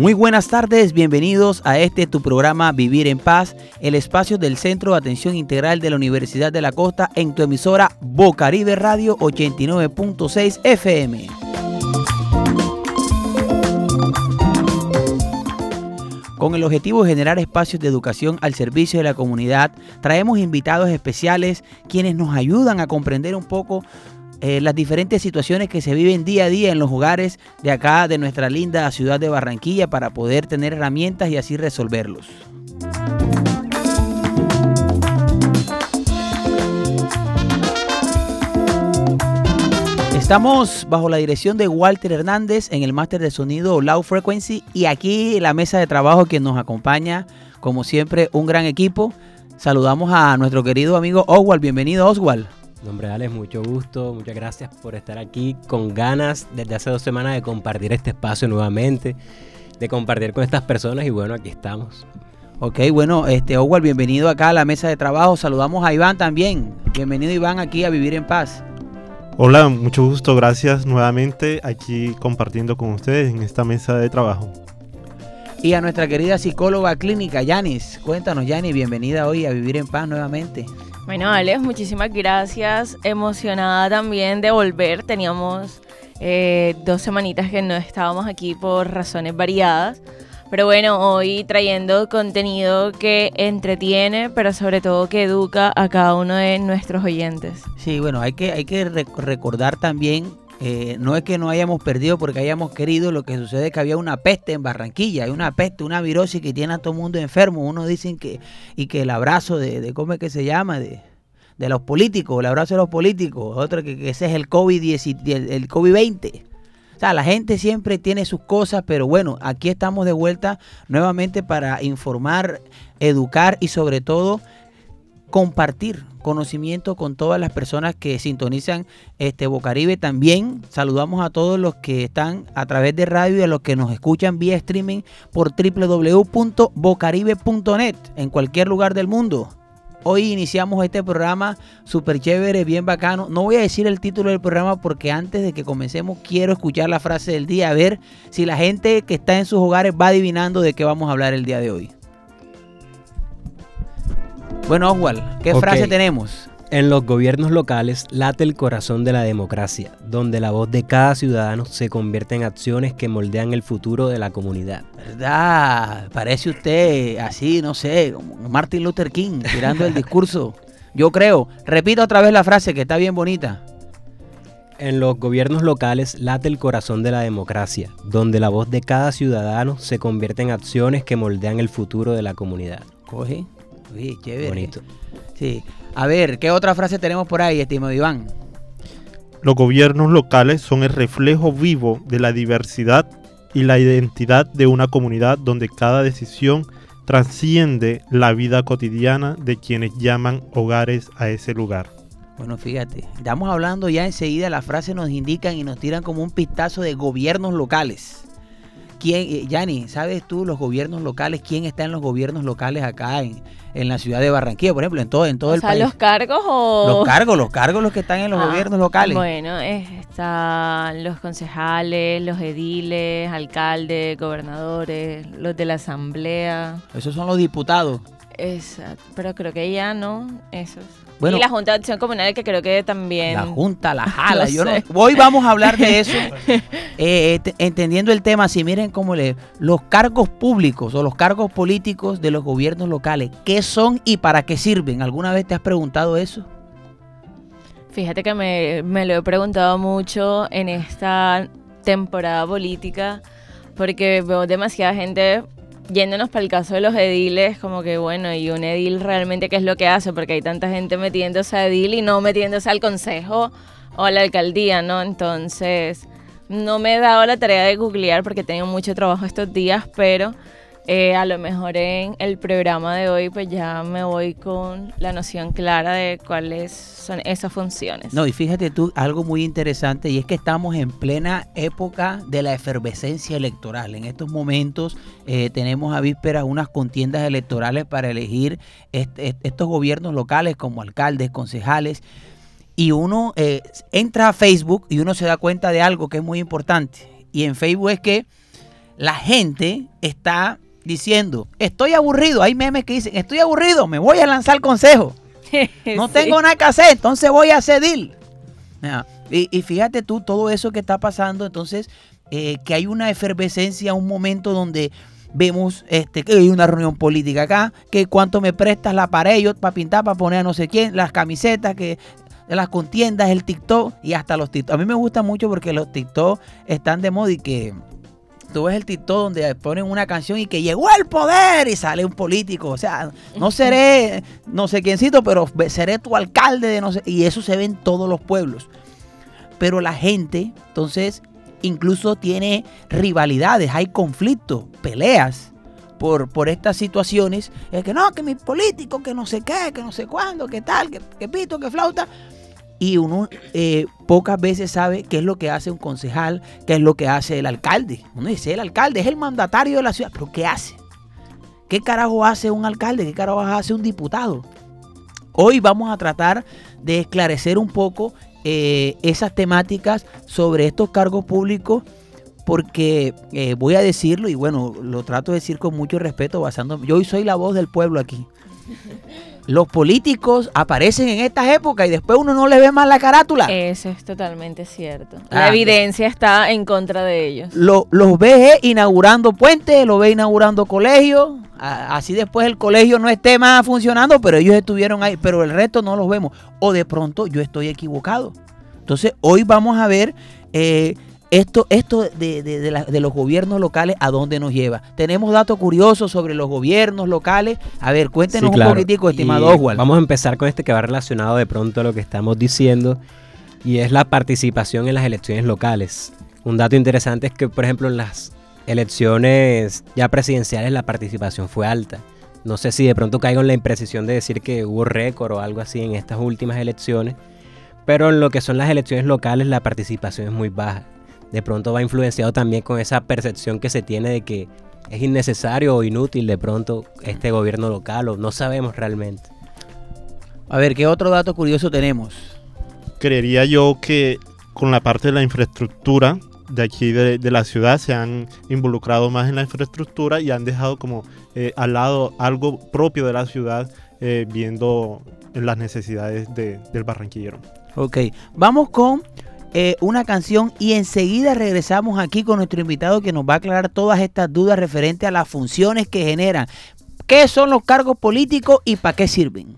Muy buenas tardes, bienvenidos a este tu programa Vivir en Paz, el espacio del Centro de Atención Integral de la Universidad de la Costa en tu emisora Bocaribe Radio 89.6 FM. Con el objetivo de generar espacios de educación al servicio de la comunidad, traemos invitados especiales quienes nos ayudan a comprender un poco eh, las diferentes situaciones que se viven día a día en los hogares de acá, de nuestra linda ciudad de Barranquilla, para poder tener herramientas y así resolverlos. Estamos bajo la dirección de Walter Hernández en el máster de sonido Low Frequency y aquí en la mesa de trabajo que nos acompaña, como siempre, un gran equipo. Saludamos a nuestro querido amigo Oswald. Bienvenido, Oswald. Nombre Alex, mucho gusto, muchas gracias por estar aquí con ganas desde hace dos semanas de compartir este espacio nuevamente, de compartir con estas personas y bueno, aquí estamos. Ok, bueno, este Howard, bienvenido acá a la mesa de trabajo. Saludamos a Iván también. Bienvenido Iván aquí a Vivir en Paz. Hola, mucho gusto, gracias nuevamente aquí compartiendo con ustedes en esta mesa de trabajo. Y a nuestra querida psicóloga clínica, Yanis. Cuéntanos, Yanis, bienvenida hoy a Vivir en Paz nuevamente. Bueno, Alex, muchísimas gracias. Emocionada también de volver. Teníamos eh, dos semanitas que no estábamos aquí por razones variadas. Pero bueno, hoy trayendo contenido que entretiene, pero sobre todo que educa a cada uno de nuestros oyentes. Sí, bueno, hay que, hay que recordar también eh, no es que no hayamos perdido porque hayamos querido, lo que sucede es que había una peste en Barranquilla, hay una peste, una virosis que tiene a todo el mundo enfermo. Uno dicen que, y que el abrazo de, ¿cómo es que se llama? De, de los políticos, el abrazo de los políticos, otro que, ese es el COVID-19, el, COVID-20. La gente siempre tiene sus cosas, pero bueno, aquí estamos de vuelta nuevamente para informar, educar y sobre todo compartir conocimiento con todas las personas que sintonizan este Bocaribe. También saludamos a todos los que están a través de radio y a los que nos escuchan vía streaming por www.bocaribe.net en cualquier lugar del mundo. Hoy iniciamos este programa súper chévere, bien bacano. No voy a decir el título del programa porque antes de que comencemos quiero escuchar la frase del día, a ver si la gente que está en sus hogares va adivinando de qué vamos a hablar el día de hoy. Bueno, Oswald, ¿qué frase tenemos? En los gobiernos locales late el corazón de la democracia, donde la voz de cada ciudadano se convierte en acciones que moldean el futuro de la comunidad. ¿Verdad? Parece usted así, no sé, como Martin Luther King, tirando el discurso. Yo creo. Repita otra vez la frase que está bien bonita. En los gobiernos locales late el corazón de la democracia, donde la voz de cada ciudadano se convierte en acciones que moldean el futuro de la comunidad. Coge, Uy, chévere. Bonito. Sí. A ver, ¿qué otra frase tenemos por ahí, estimado Iván? Los gobiernos locales son el reflejo vivo de la diversidad y la identidad de una comunidad donde cada decisión trasciende la vida cotidiana de quienes llaman hogares a ese lugar. Bueno, fíjate, estamos hablando ya enseguida, la frase nos indican y nos tiran como un pistazo de gobiernos locales. ¿Quién, eh, Yanni, sabes tú los gobiernos locales, quién está en los gobiernos locales acá en, en la ciudad de Barranquilla, por ejemplo, en todo, en todo el país? ¿Los cargos o...? Los cargos, los cargos los que están en los ah, gobiernos locales. Bueno, están los concejales, los ediles, alcaldes, gobernadores, los de la asamblea. Esos son los diputados. Exacto, pero creo que ya no, esos y la Junta de Acción Comunal, que creo que también. La Junta, la jala. yo no, hoy vamos a hablar de eso, eh, eh, entendiendo el tema. Si miren cómo le. Los cargos públicos o los cargos políticos de los gobiernos locales, ¿qué son y para qué sirven? ¿Alguna vez te has preguntado eso? Fíjate que me, me lo he preguntado mucho en esta temporada política, porque veo demasiada gente yéndonos para el caso de los ediles, como que bueno, y un edil realmente qué es lo que hace, porque hay tanta gente metiéndose a edil y no metiéndose al consejo o a la alcaldía, ¿no? Entonces, no me he dado la tarea de googlear porque he tenido mucho trabajo estos días, pero eh, a lo mejor en el programa de hoy pues ya me voy con la noción clara de cuáles son esas funciones. No, y fíjate tú, algo muy interesante, y es que estamos en plena época de la efervescencia electoral. En estos momentos eh, tenemos a vísperas unas contiendas electorales para elegir estos gobiernos locales como alcaldes, concejales, y uno eh, entra a Facebook y uno se da cuenta de algo que es muy importante. Y en Facebook es que la gente está diciendo, estoy aburrido. Hay memes que dicen, estoy aburrido, me voy a lanzar consejo. No tengo nada que hacer, entonces voy a cedir. Y, fíjate tú, todo eso que está pasando, entonces, eh, que hay una efervescencia, un momento donde vemos este, que hay una reunión política acá, que cuánto me prestas la pared para pintar, para poner a no sé quién, las camisetas, que las contiendas, el TikTok y hasta los TikTok. A mí me gusta mucho porque los TikTok están de moda y que tú ves el TikTok donde ponen una canción y que llegó el poder y sale un político. O sea, no seré no sé quiéncito, pero seré tu alcalde de no sé. Y eso se ve en todos los pueblos. Pero la gente, entonces, incluso tiene rivalidades, hay conflictos, peleas. Por, por estas situaciones, es que no, que mi político, que no sé qué, que no sé cuándo, que tal, que, que pito, que flauta y uno eh, pocas veces sabe qué es lo que hace un concejal, qué es lo que hace el alcalde. Uno dice, el alcalde es el mandatario de la ciudad, pero ¿qué hace? ¿Qué carajo hace un alcalde? ¿Qué carajo hace un diputado? Hoy vamos a tratar de esclarecer un poco eh, esas temáticas sobre estos cargos públicos porque eh, voy a decirlo y bueno, lo trato de decir con mucho respeto basando, yo hoy soy la voz del pueblo aquí los políticos aparecen en estas épocas y después uno no le ve más la carátula. Eso es totalmente cierto. La ah, evidencia está en contra de ellos. los ve inaugurando puentes, lo ve inaugurando colegios. Así después el colegio no esté más funcionando, pero ellos estuvieron ahí, pero el resto no los vemos. O de pronto yo estoy equivocado. Entonces hoy vamos a ver eh, esto, esto de, de, los gobiernos locales, ¿a dónde nos lleva? Tenemos datos curiosos sobre los gobiernos locales. A ver, cuéntenos un poquitico, estimado Oswald. Vamos a empezar con este que va relacionado de pronto a lo que estamos diciendo, y es la participación en las elecciones locales. Un dato interesante es que, por ejemplo, en las elecciones ya presidenciales la participación fue alta. No sé si de pronto caigo en la imprecisión de decir que hubo récord o algo así en estas últimas elecciones, pero en lo que son las elecciones locales la participación es muy baja de pronto va influenciado también con esa percepción que se tiene de que es innecesario o inútil de pronto este gobierno local o no sabemos realmente. A ver, ¿qué otro dato curioso tenemos? Creería yo que con la parte de la infraestructura de aquí de, la ciudad se han involucrado más en la infraestructura y han dejado como eh, al lado algo propio de la ciudad eh, viendo las necesidades del barranquillero. Ok, vamos con eh, una canción y enseguida regresamos aquí con nuestro invitado que nos va a aclarar todas estas dudas referentes a las funciones que generan. ¿Qué son los cargos políticos y para qué sirven?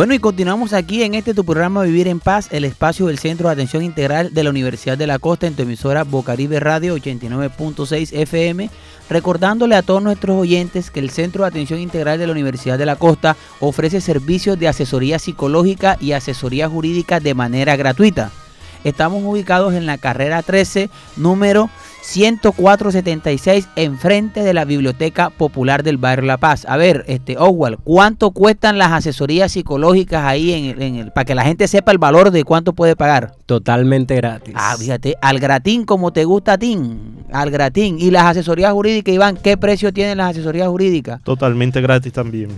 Bueno, y continuamos aquí en este tu programa Vivir en Paz, el espacio del Centro de Atención Integral de la Universidad de la Costa en tu emisora Bocaribe Radio 89.6 FM, recordándole a todos nuestros oyentes que el Centro de Atención Integral de la Universidad de la Costa ofrece servicios de asesoría psicológica y asesoría jurídica de manera gratuita. Estamos ubicados en la carrera 13, número 10476 enfrente de la Biblioteca Popular del Barrio La Paz. A ver, este Oswald, ¿cuánto cuestan las asesorías psicológicas ahí en el, para que la gente sepa el valor de cuánto puede pagar? Totalmente gratis. Ah, fíjate, al gratín como te gusta a ti, al gratín. ¿Y las asesorías jurídicas, Iván, qué precio tienen las asesorías jurídicas? Totalmente gratis también.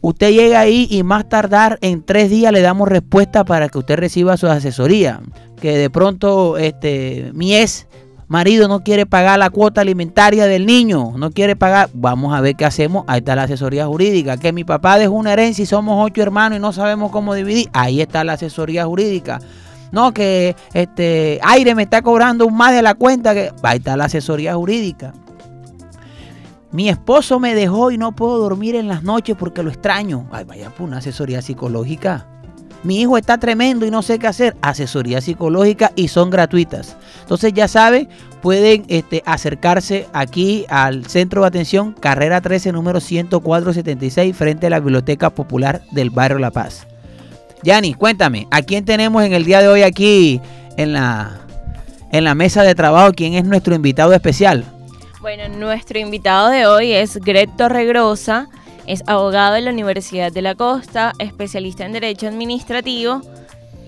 Usted llega ahí y más tardar en tres días le damos respuesta para que usted reciba su asesoría. Que de pronto, este, Mies marido no quiere pagar la cuota alimentaria del niño, no quiere pagar, vamos a ver qué hacemos, ahí está la asesoría jurídica, que mi papá dejó una herencia y somos ocho hermanos y no sabemos cómo dividir, ahí está la asesoría jurídica. No, que este aire me está cobrando más de la cuenta, que ahí está la asesoría jurídica. Mi esposo me dejó y no puedo dormir en las noches porque lo extraño. Ay, vaya, por una asesoría psicológica. Mi hijo está tremendo y no sé qué hacer. Asesoría psicológica y son gratuitas. Entonces ya saben, pueden este, acercarse aquí al centro de atención Carrera 13, número 10476, frente a la Biblioteca Popular del Barrio La Paz. Yani, cuéntame, ¿a quién tenemos en el día de hoy aquí en la, en la mesa de trabajo? ¿Quién es nuestro invitado especial? Bueno, nuestro invitado de hoy es Gret Torregrosa es abogado de la Universidad de la Costa, especialista en Derecho Administrativo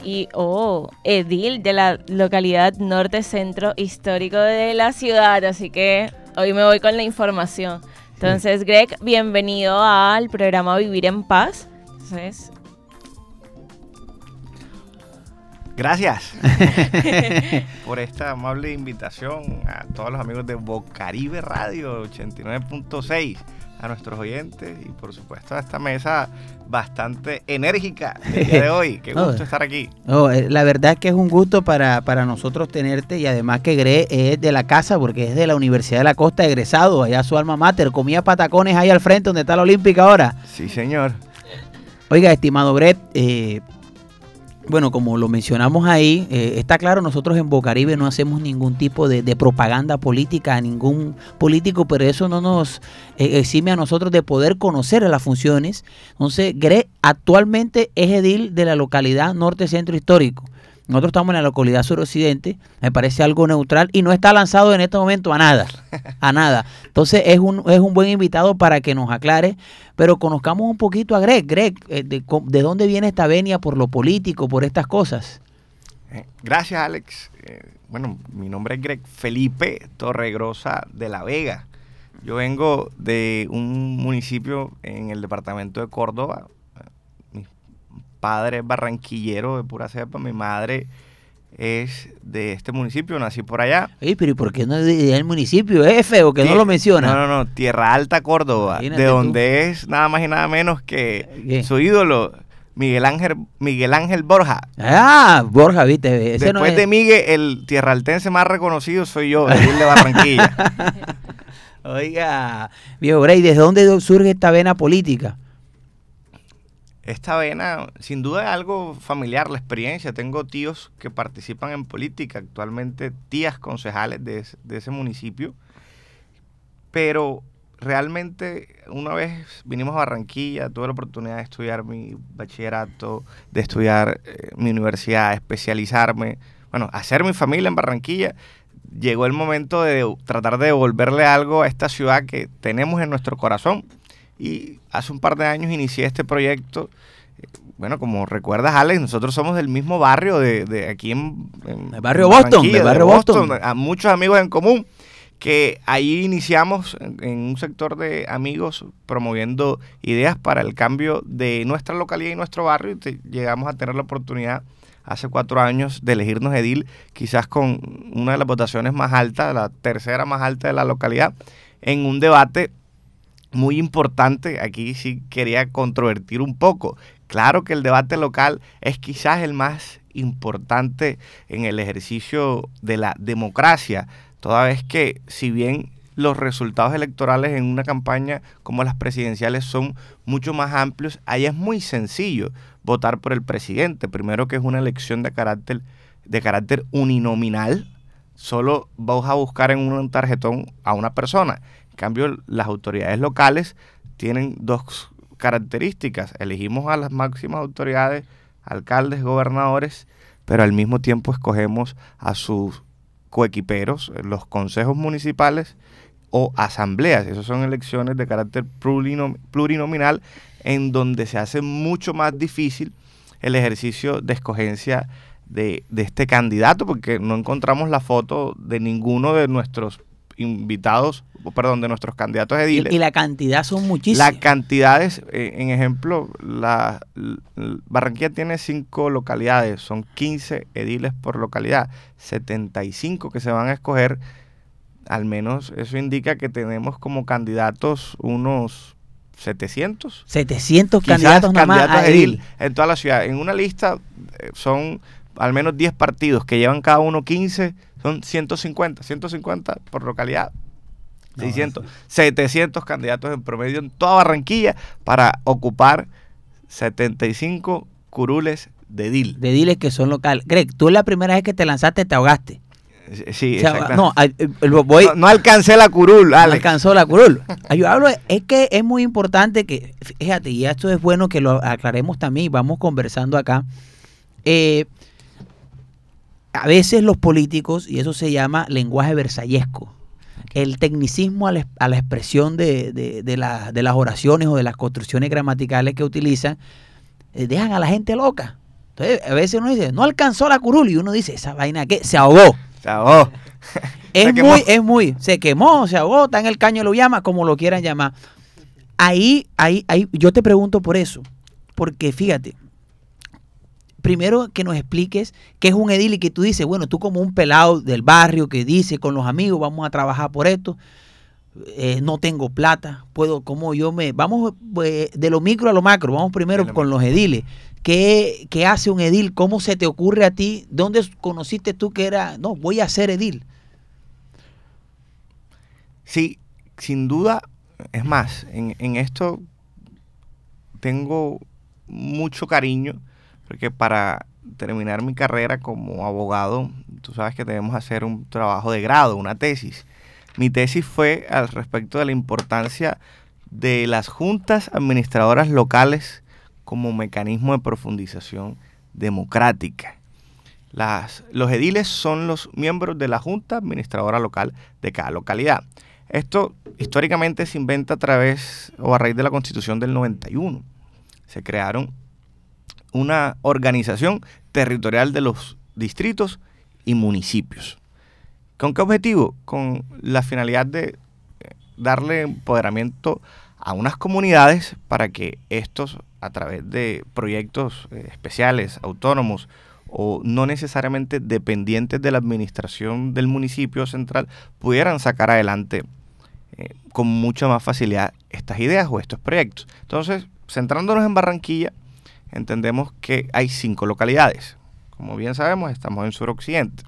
y oh, edil de la localidad norte centro histórico de la ciudad. Así que hoy me voy con la información. Entonces, Greg, bienvenido al programa Vivir en Paz. Gracias por esta amable invitación a todos los amigos de Bocaribe Radio 89.6 a nuestros oyentes y por supuesto a esta mesa bastante enérgica el día de hoy. Qué gusto estar aquí. Eh, la verdad es que es un gusto para, para nosotros tenerte y además que Gre es de la casa porque es de la Universidad de la Costa egresado, allá su alma mater, comía patacones ahí al frente donde está la Olímpica ahora. Sí, señor. Oiga, estimado Gret, eh, bueno, como lo mencionamos ahí, eh, está claro, nosotros en Bocaribe no hacemos ningún tipo de, propaganda política a ningún político, pero eso no nos eh, exime a nosotros de poder conocer las funciones. Entonces, GRE actualmente es edil de la localidad Norte Centro Histórico. Nosotros estamos en la localidad suroccidente, me parece algo neutral y no está lanzado en este momento a nada, a nada. Entonces es un, es un buen invitado para que nos aclare, pero conozcamos un poquito a Greg. Greg, eh, de, dónde viene esta venia por lo político, por estas cosas? Eh, gracias, Alex. Eh, bueno, mi nombre es Greg Felipe Torregrosa de La Vega. Yo vengo de un municipio en el departamento de Córdoba, padre es barranquillero de pura cepa, mi madre es de este municipio, nací por allá. Oye, pero ¿y por qué no es del municipio? ¿Es feo que no lo menciona? No, no, no, Tierra Alta, Córdoba, de donde es nada más y nada menos que su ídolo, Miguel Ángel, Miguel Ángel Borja. Ah, Borja, viste. Después de Miguel, el tierraltense más reconocido soy yo, el de Barranquilla. Oiga, viejo Grey, ¿desde dónde surge esta vena política? Esta vena, sin duda es algo familiar, la experiencia. Tengo tíos que participan en política, actualmente tías concejales de, ese municipio, pero realmente una vez vinimos a Barranquilla, tuve la oportunidad de estudiar mi bachillerato, de estudiar eh, mi universidad, especializarme, bueno, hacer mi familia en Barranquilla. Llegó el momento de tratar de devolverle algo a esta ciudad que tenemos en nuestro corazón y hace un par de años inicié este proyecto. Bueno, como recuerdas, Alex, nosotros somos del mismo barrio de, aquí en, el barrio Boston, el barrio Boston, A muchos amigos en común que ahí iniciamos en, un sector de amigos promoviendo ideas para el cambio de nuestra localidad y nuestro barrio y llegamos a tener la oportunidad hace cuatro años de elegirnos edil, quizás con una de las votaciones más altas, la tercera más alta de la localidad, en un debate muy importante, aquí sí quería controvertir un poco. Claro que el debate local es quizás el más importante en el ejercicio de la democracia, toda vez que si bien los resultados electorales en una campaña como las presidenciales son mucho más amplios, ahí es muy sencillo votar por el presidente. Primero que es una elección de carácter, de carácter uninominal, solo vas a buscar en un tarjetón a una persona. En cambio, las autoridades locales tienen dos características. Elegimos a las máximas autoridades, alcaldes, gobernadores, pero al mismo tiempo escogemos a sus coequiperos, los consejos municipales o asambleas. Esas son elecciones de carácter plurinominal en donde se hace mucho más difícil el ejercicio de escogencia de, de, este candidato, porque no encontramos la foto de ninguno de nuestros invitados, perdón, de nuestros candidatos ediles. Y, la cantidad son muchísimas. Las cantidades, eh, en ejemplo, la, Barranquilla tiene cinco localidades, son 15 ediles por localidad, 75 que se van a escoger, al menos eso indica que tenemos como candidatos unos 700. 700 candidatos, candidatos edil en toda la ciudad. En una lista eh, son al menos 10 partidos que llevan cada uno 15 son 150, 150 por localidad. 600, 700 candidatos en promedio en toda Barranquilla para ocupar 75 curules de DIL. De DILes que son locales. Greg, tú la primera vez que te lanzaste te ahogaste. Sí, no, eh, no, alcancé la curul, No alcanzó la curul. Yo hablo, es que es muy importante que, fíjate, y esto es bueno que lo aclaremos también vamos conversando acá. Eh, a veces los políticos, y eso se llama lenguaje versallesco, el tecnicismo a la, expresión de, las oraciones o de las construcciones gramaticales que utilizan, eh, dejan a la gente loca. Entonces, a veces uno dice, no alcanzó la curul, y uno dice, esa vaina que se ahogó. Se ahogó. es muy, es muy, se quemó, se ahogó, está en el caño, lo llama, como lo quieran llamar. Ahí, ahí, ahí, yo te pregunto por eso, porque fíjate, primero que nos expliques qué es un edil y que tú dices, bueno, tú como un pelado del barrio que dice con los amigos vamos a trabajar por esto, eh, no tengo plata, puedo, como yo me, vamos pues, de lo micro a lo macro, vamos primero con los ediles. ¿Qué, ¿Qué hace un edil? ¿Cómo se te ocurre a ti? ¿Dónde conociste tú que era, no, voy a ser edil? Sí, sin duda, es más, en, en esto tengo mucho cariño porque para terminar mi carrera como abogado, tú sabes que debemos hacer un trabajo de grado, una tesis. Mi tesis fue al respecto de la importancia de las juntas administradoras locales como mecanismo de profundización democrática. Las, los ediles son los miembros de la junta administradora local de cada localidad. Esto históricamente se inventa a través o a raíz de la constitución del 91. Se crearon una organización territorial de los distritos y municipios. ¿Con qué objetivo? Con la finalidad de eh, darle empoderamiento a unas comunidades para que estos, a través de proyectos eh, especiales, autónomos o no necesariamente dependientes de la administración del municipio central, pudieran sacar adelante eh, con mucha más facilidad estas ideas o estos proyectos. Entonces, centrándonos en Barranquilla, entendemos que hay cinco localidades. Como bien sabemos, estamos en suroccidente.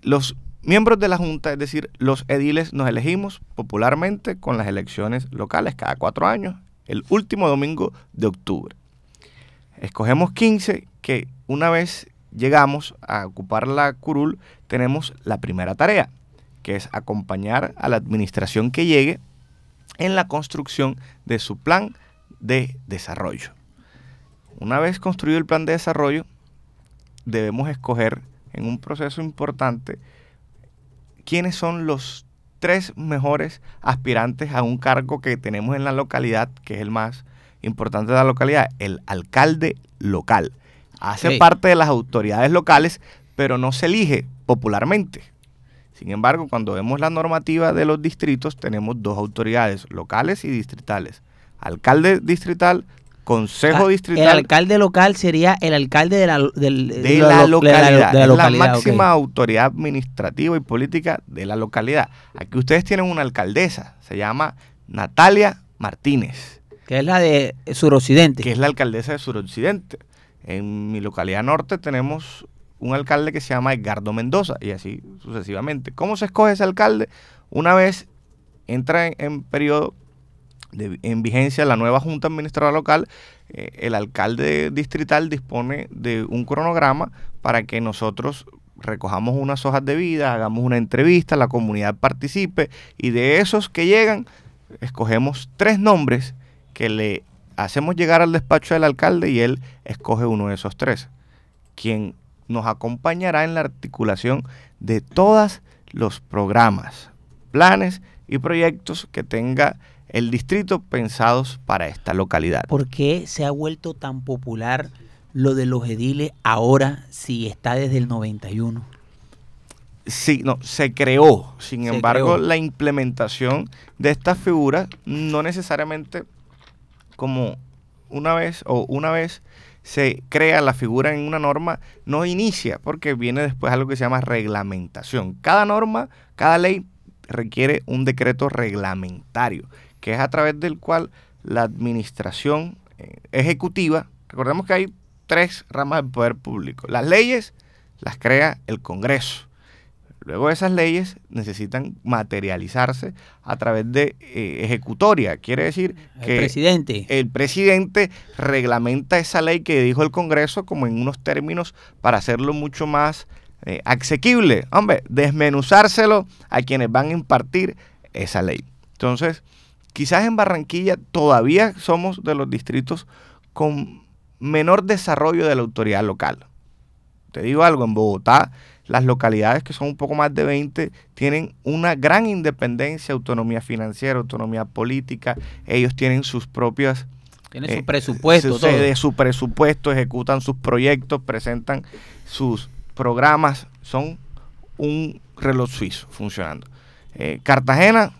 Los miembros de la Junta, es decir, los ediles, nos elegimos popularmente con las elecciones locales cada cuatro años, el último domingo de octubre. Escogemos 15 que una vez llegamos a ocupar la curul, tenemos la primera tarea, que es acompañar a la administración que llegue en la construcción de su plan de desarrollo. Una vez construido el plan de desarrollo, debemos escoger en un proceso importante quiénes son los tres mejores aspirantes a un cargo que tenemos en la localidad, que es el más importante de la localidad, el alcalde local. Hace parte de las autoridades locales, pero no se elige popularmente. Sin embargo, cuando vemos la normativa de los distritos, tenemos dos autoridades, locales y distritales. Alcalde distrital, Consejo ah, Distrital. El alcalde local sería el alcalde de la, del, de, la, localidad. la, la máxima autoridad administrativa y política de la localidad. Aquí ustedes tienen una alcaldesa, se llama Natalia Martínez. Que es la de Suroccidente. Que es la alcaldesa de Suroccidente. En mi localidad norte tenemos un alcalde que se llama Edgardo Mendoza y así sucesivamente. ¿Cómo se escoge ese alcalde? Una vez entra en, periodo en vigencia la nueva Junta Administradora Local, eh, el alcalde distrital dispone de un cronograma para que nosotros recojamos unas hojas de vida, hagamos una entrevista, la comunidad participe y de esos que llegan, escogemos tres nombres que le hacemos llegar al despacho del alcalde y él escoge uno de esos tres, quien nos acompañará en la articulación de todos los programas, planes y proyectos que tenga el distrito pensados para esta localidad. ¿Por qué se ha vuelto tan popular lo de los ediles ahora si está desde el 91? Sí, no, se creó. Sin Se embargo, creó. la implementación de estas figuras no necesariamente como una vez o una vez se crea la figura en una norma, no inicia, porque viene después algo que se llama reglamentación. Cada norma, cada ley requiere un decreto reglamentario, que es a través del cual la administración eh, ejecutiva, recordemos que hay tres ramas del poder público. Las leyes las crea el Congreso. Luego esas leyes necesitan materializarse a través de eh, ejecutoria. Quiere decir El que presidente. el presidente reglamenta esa ley que dijo el Congreso como en unos términos para hacerlo mucho más eh, asequible. Hombre, desmenuzárselo a quienes van a impartir esa ley. Entonces, quizás en Barranquilla todavía somos de los distritos con menor desarrollo de la autoridad local. Te digo algo, en Bogotá las localidades que son un poco más de 20 tienen una gran independencia, autonomía financiera, autonomía política, ellos tienen sus propias Tiene eh, su presupuesto. su- todo. de su presupuesto, ejecutan sus proyectos, presentan sus programas, son un reloj suizo funcionando. Eh, Cartagena,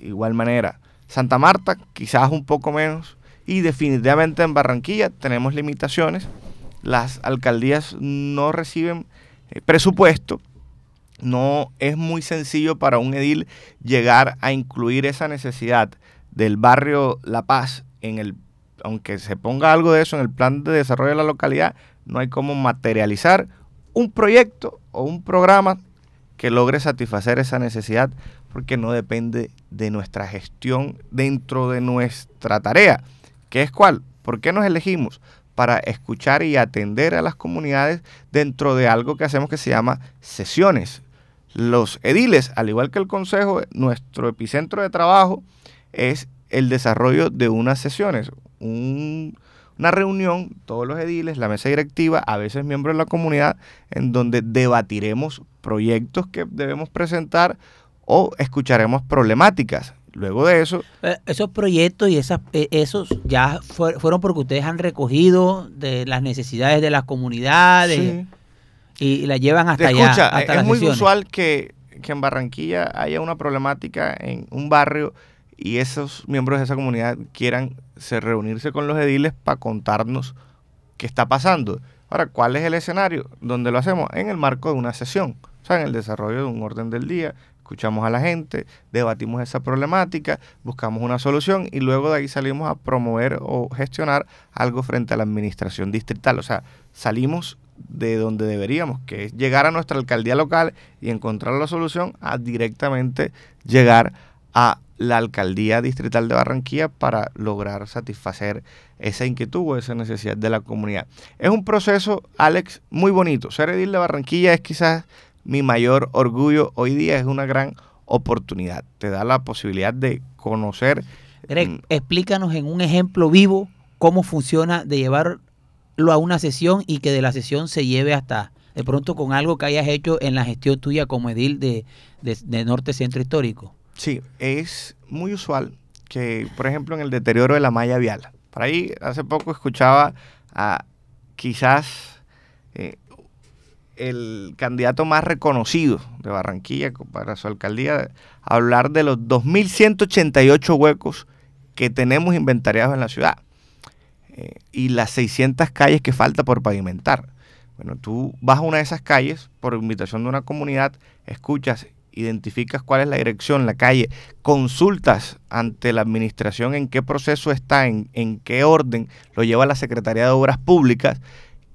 igual manera. Santa Marta, quizás un poco menos. Y definitivamente en Barranquilla tenemos limitaciones. Las alcaldías no reciben eh, presupuesto. No es muy sencillo para un edil llegar a incluir esa necesidad del barrio La Paz en el aunque se ponga algo de eso en el plan de desarrollo de la localidad, no hay cómo materializar un proyecto o un programa que logre satisfacer esa necesidad porque no depende de nuestra gestión dentro de nuestra tarea. ¿Qué es cuál? ¿Por qué nos elegimos? Para escuchar y atender a las comunidades dentro de algo que hacemos que se llama sesiones. Los ediles, al igual que el consejo, nuestro epicentro de trabajo es el desarrollo de unas sesiones, un- una reunión, todos los ediles, la mesa directiva, a veces miembros de la comunidad, en donde debatiremos proyectos que debemos presentar o escucharemos problemáticas. Luego de eso, Eh, Esos proyectos y esas, eh, esos ya fue- fueron porque ustedes han recogido de las necesidades de las comunidades sí, y, las llevan hasta Te allá. escucha, hasta es las muy sesiones. usual que, que en Barranquilla haya una problemática en un barrio y esos miembros de esa comunidad quieran se reunirse con los ediles para contarnos qué está pasando. Ahora, ¿cuál es el escenario? donde lo hacemos? En el marco de una sesión, o sea, en el desarrollo de un orden del día. Escuchamos a la gente, debatimos esa problemática, buscamos una solución y luego de ahí salimos a promover o gestionar algo frente a la administración distrital. O sea, salimos de donde deberíamos, que es llegar a nuestra alcaldía local y encontrar la solución a directamente llegar a la alcaldía distrital de Barranquilla para lograr satisfacer esa inquietud o esa necesidad de la comunidad. Es un proceso, Alex, muy bonito. Ser edil de Barranquilla es quizás mi mayor orgullo hoy día, es una gran oportunidad. Te da la posibilidad de conocer Greg, mm, explícanos en un ejemplo vivo cómo funciona de llevarlo a una sesión y que de la sesión se lleve hasta de pronto con algo que hayas hecho en la gestión tuya como edil de, de- de Norte Centro Histórico. Sí, es muy usual que, por ejemplo, en el deterioro de la malla vial. Por ahí hace poco escuchaba a quizás eh, el candidato más reconocido de Barranquilla para su alcaldía hablar de los 2.188 huecos que tenemos inventariados en la ciudad eh, y las 600 calles que falta por pavimentar. Bueno, tú vas a una de esas calles por invitación de una comunidad, escuchas, identificas cuál es la dirección, la calle, consultas ante la administración en qué proceso está, en, en qué orden, lo lleva la Secretaría de Obras Públicas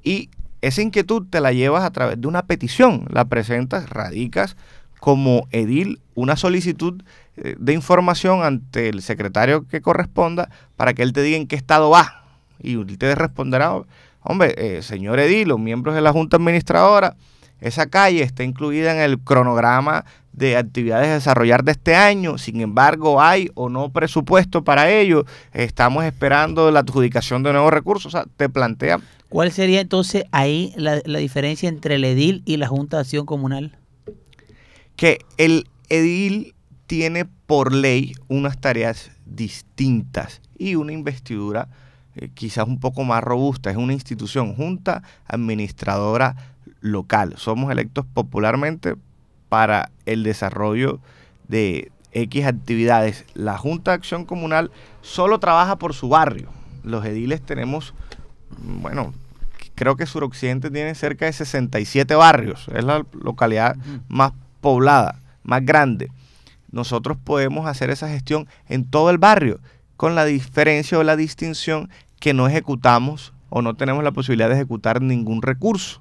y esa inquietud te la llevas a través de una petición, la presentas, radicas como edil una solicitud eh, de información ante el secretario que corresponda para que él te diga en qué estado va. Y él te responderá, hombre, eh, señor edil, los miembros de la Junta Administradora, esa calle está incluida en el cronograma de actividades a desarrollar de este año, sin embargo hay o no presupuesto para ello, estamos esperando la adjudicación de nuevos recursos, o sea, te plantea... ¿Cuál sería entonces ahí la, la diferencia entre el edil y la Junta de Acción Comunal? Que el edil tiene por ley unas tareas distintas y una investidura eh, quizás un poco más robusta. Es una institución, junta administradora local. Somos electos popularmente para el desarrollo de X actividades. La Junta de Acción Comunal solo trabaja por su barrio. Los ediles tenemos, bueno, creo que Suroccidente tiene cerca de 67 barrios. Es la localidad más poblada, más grande. Nosotros podemos hacer esa gestión en todo el barrio, con la diferencia o la distinción que no ejecutamos o no tenemos la posibilidad de ejecutar ningún recurso.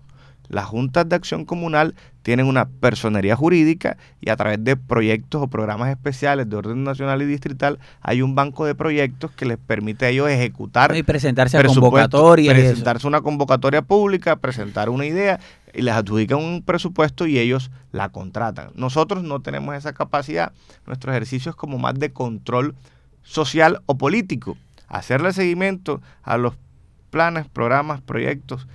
Las juntas de acción comunal tienen una personería jurídica y a través de proyectos o programas especiales de orden nacional y distrital hay un banco de proyectos que les permite a ellos ejecutar y presentarse a convocatorias. Presentarse una convocatoria pública, presentar una idea y les adjudican un presupuesto y ellos la contratan. Nosotros no tenemos esa capacidad. Nuestro ejercicio es como más de control social o político. Hacerle seguimiento a los planes, programas, proyectos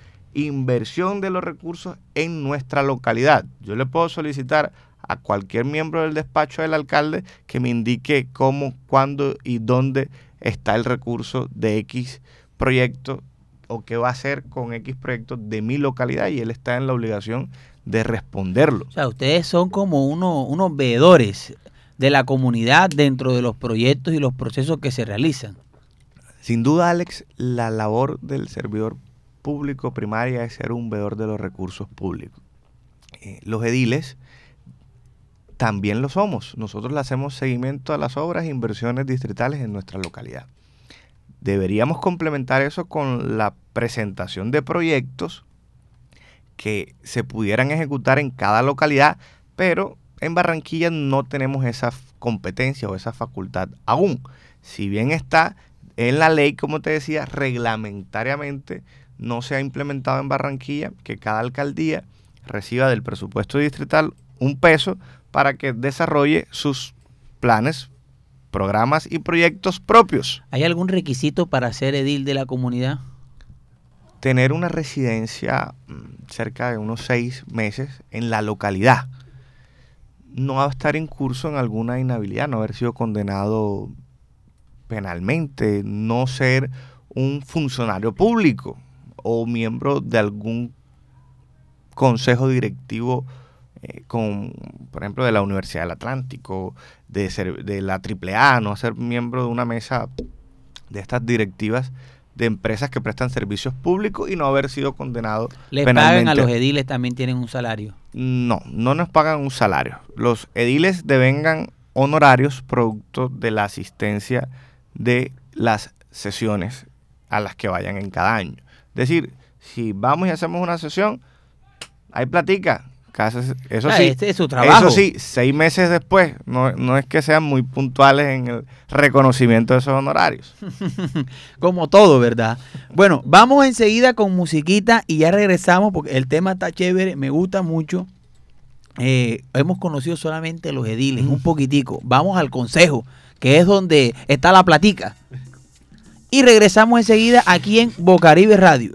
inversión de los recursos en nuestra localidad. Yo le puedo solicitar a cualquier miembro del despacho del alcalde que me indique cómo, cuándo y dónde está el recurso de X proyecto o qué va a hacer con X proyecto de mi localidad y él está en la obligación de responderlo. O sea, ustedes son como uno, unos veedores de la comunidad dentro de los proyectos y los procesos que se realizan. Sin duda, Alex, la labor del servidor público primaria es ser un veedor de los recursos públicos. Eh, los ediles también lo somos. Nosotros le hacemos seguimiento a las obras e inversiones distritales en nuestra localidad. Deberíamos complementar eso con la presentación de proyectos que se pudieran ejecutar en cada localidad, pero en Barranquilla no tenemos esa competencia o esa facultad aún. Si bien está en la ley, como te decía, reglamentariamente no se ha implementado en Barranquilla que cada alcaldía reciba del presupuesto distrital un peso para que desarrolle sus planes, programas y proyectos propios. ¿Hay algún requisito para ser edil de la comunidad? Tener una residencia mm, cerca de unos seis meses en la localidad. No estar en curso en alguna inhabilidad, no haber sido condenado penalmente, no ser un funcionario público o miembro de algún consejo directivo eh, con, por ejemplo, de la Universidad del Atlántico, de, ser, de la AAA, no ser miembro de una mesa de estas directivas de empresas que prestan servicios públicos y no haber sido condenado ¿Les pagan a los ediles también tienen un salario? No, no nos pagan un salario. Los ediles devengan honorarios producto de la asistencia de las sesiones a las que vayan en cada año decir, si vamos y hacemos una sesión, hay platica. Eso sí, este es su trabajo. Eso sí, seis meses después, no, es que sean muy puntuales en el reconocimiento de esos honorarios. Como todo, ¿verdad? Bueno, vamos enseguida con musiquita y ya regresamos porque el tema está chévere, me gusta mucho. Eh, hemos conocido solamente los ediles, un poquitico. Vamos al consejo, que es donde está la platica y regresamos enseguida aquí en Bocaribe Radio.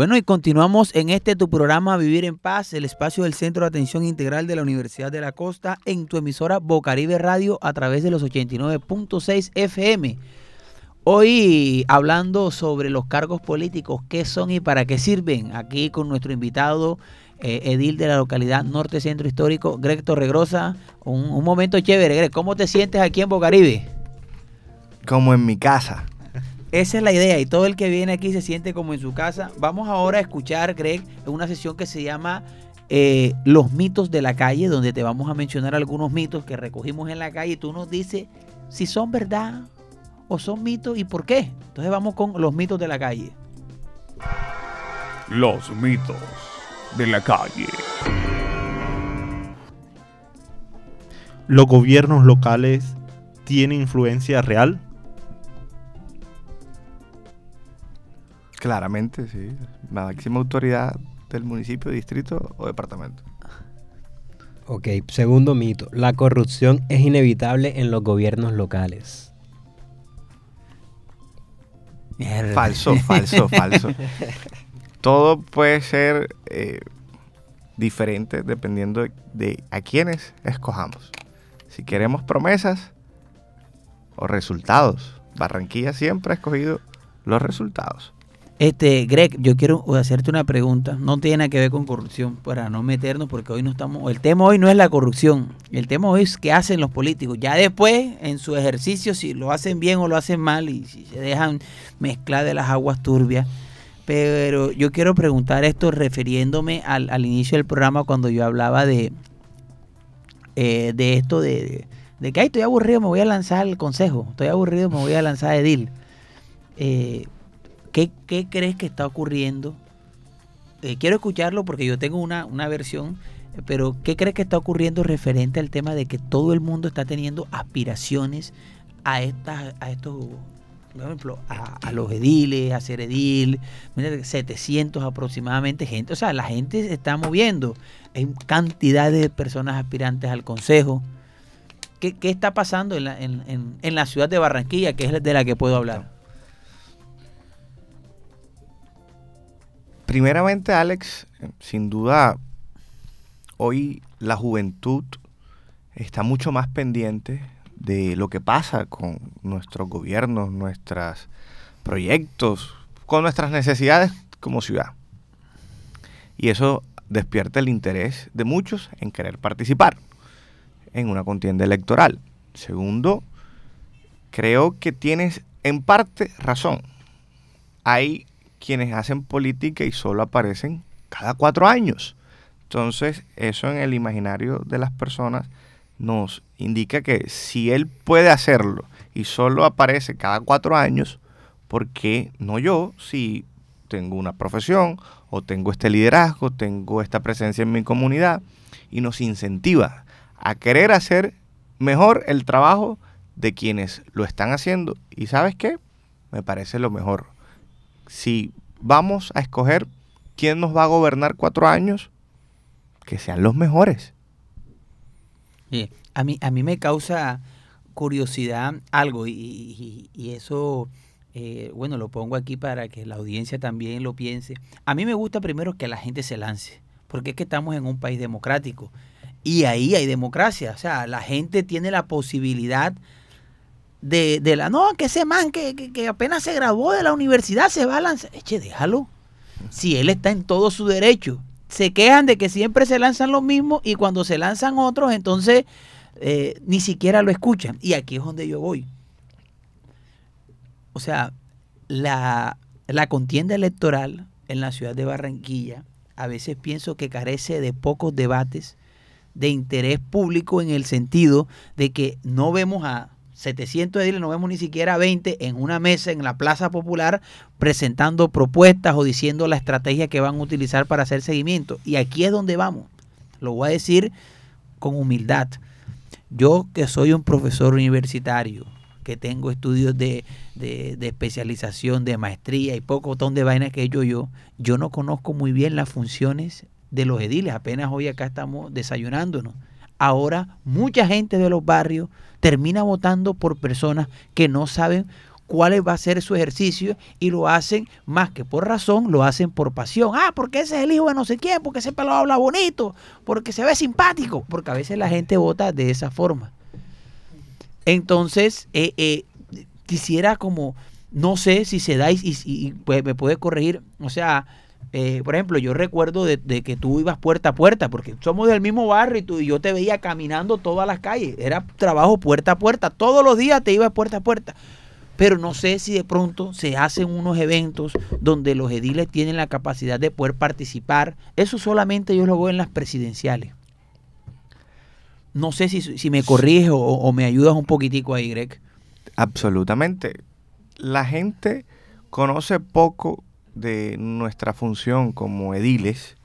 Bueno, y continuamos en este tu programa Vivir en Paz, el espacio del Centro de Atención Integral de la Universidad de la Costa, en tu emisora Bocaribe Radio a través de los 89.6 FM. Hoy hablando sobre los cargos políticos, qué son y para qué sirven, aquí con nuestro invitado, eh, edil de la localidad Norte Centro Histórico, Greg Torregrosa. Un, un momento chévere, Greg, ¿cómo te sientes aquí en Bocaribe? Como en mi casa. Esa es la idea y todo el que viene aquí se siente como en su casa. Vamos ahora a escuchar, Greg, una sesión que se llama eh, Los mitos de la calle, donde te vamos a mencionar algunos mitos que recogimos en la calle y tú nos dices si son verdad o son mitos y por qué. Entonces vamos con los mitos de la calle. Los mitos de la calle. ¿Los gobiernos locales tienen influencia real? Claramente, sí. La máxima autoridad del municipio, distrito o departamento. Ok, segundo mito. La corrupción es inevitable en los gobiernos locales. Mierda. Falso, falso, falso. Todo puede ser eh, diferente dependiendo de, de a quiénes escojamos. Si queremos promesas o resultados. Barranquilla siempre ha escogido los resultados. Este, Greg, yo quiero hacerte una pregunta. No tiene que ver con corrupción, para no meternos, porque hoy no estamos. El tema hoy no es la corrupción. El tema hoy es qué hacen los políticos. Ya después, en su ejercicio, si lo hacen bien o lo hacen mal, y si se dejan mezclar de las aguas turbias. Pero yo quiero preguntar esto refiriéndome al, al inicio del programa cuando yo hablaba de, eh, de esto de, de que Ay, estoy aburrido, me voy a lanzar al consejo. Estoy aburrido, me voy a lanzar a Edil. Eh, ¿qué, crees que está ocurriendo? Eh, quiero escucharlo porque yo tengo una, una versión, pero ¿qué crees que está ocurriendo referente al tema de que todo el mundo está teniendo aspiraciones a, estas, a estos, por ejemplo, a, los ediles, a ser edil, mira, 700 aproximadamente gente, o sea, la gente se está moviendo, hay cantidad de personas aspirantes al consejo. ¿Qué, qué está pasando en la, en, en- en la ciudad de Barranquilla, que es de la que puedo hablar? Primeramente, Alex, sin duda, hoy la juventud está mucho más pendiente de lo que pasa con nuestros gobiernos, nuestros proyectos, con nuestras necesidades como ciudad. Y eso despierta el interés de muchos en querer participar en una contienda electoral. Segundo, creo que tienes en parte razón. Hay quienes hacen política y solo aparecen cada cuatro años. Entonces, eso en el imaginario de las personas nos indica que si él puede hacerlo y solo aparece cada cuatro años, ¿por qué no yo si tengo una profesión o tengo este liderazgo, tengo esta presencia en mi comunidad y nos incentiva a querer hacer mejor el trabajo de quienes lo están haciendo. ¿Y sabes qué? Me parece lo mejor. Si vamos a escoger quién nos va a gobernar cuatro años, que sean los mejores. A mí, a mí me causa curiosidad algo y eso, eh, bueno, lo pongo aquí para que la audiencia también lo piense. A mí me gusta primero que la gente se lance, porque es que estamos en un país democrático y ahí hay democracia. O sea, la gente tiene la posibilidad de, de la... No, que ese man que, que- apenas se graduó de la universidad se va a lanzar. Eche, déjalo. Si él está en todo su derecho. Se quejan de que siempre se lanzan los mismos y cuando se lanzan otros, entonces eh, ni siquiera lo escuchan. Y aquí es donde yo voy. O sea, la, la contienda electoral en la ciudad de Barranquilla, a veces pienso que carece de pocos debates de interés público en el sentido de que no vemos a 700 ediles, no vemos ni siquiera a 20 en una mesa en la Plaza Popular presentando propuestas o diciendo la estrategia que van a utilizar para hacer seguimiento. Y aquí es donde vamos. Lo voy a decir con humildad. Yo que soy un profesor universitario, que tengo estudios de, de- especialización, de maestría y poco montón de vainas que hecho yo, yo no conozco muy bien las funciones de los ediles. Apenas hoy acá estamos desayunándonos. Ahora mucha gente de los barrios termina votando por personas que no saben cuál va a ser su ejercicio y lo hacen más que por razón, lo hacen por pasión. Ah, porque ese es el hijo de no sé quién, porque ese pelo habla bonito, porque se ve simpático, porque a veces la gente vota de esa forma. Entonces, eh, eh, quisiera como, no sé si se da y, y- pues, me puede corregir, o sea, eh, por ejemplo, yo recuerdo de, que tú ibas puerta a puerta, porque somos del mismo barrio y, tú, y yo te veía caminando todas las calles, era trabajo puerta a puerta, todos los días te ibas puerta a puerta. Pero no sé si de pronto se hacen unos eventos donde los ediles tienen la capacidad de poder participar. Eso solamente yo lo veo en las presidenciales. No sé si, si me corriges o me ayudas un poquitico ahí, Greg. Absolutamente. La gente conoce poco de nuestra función como ediles,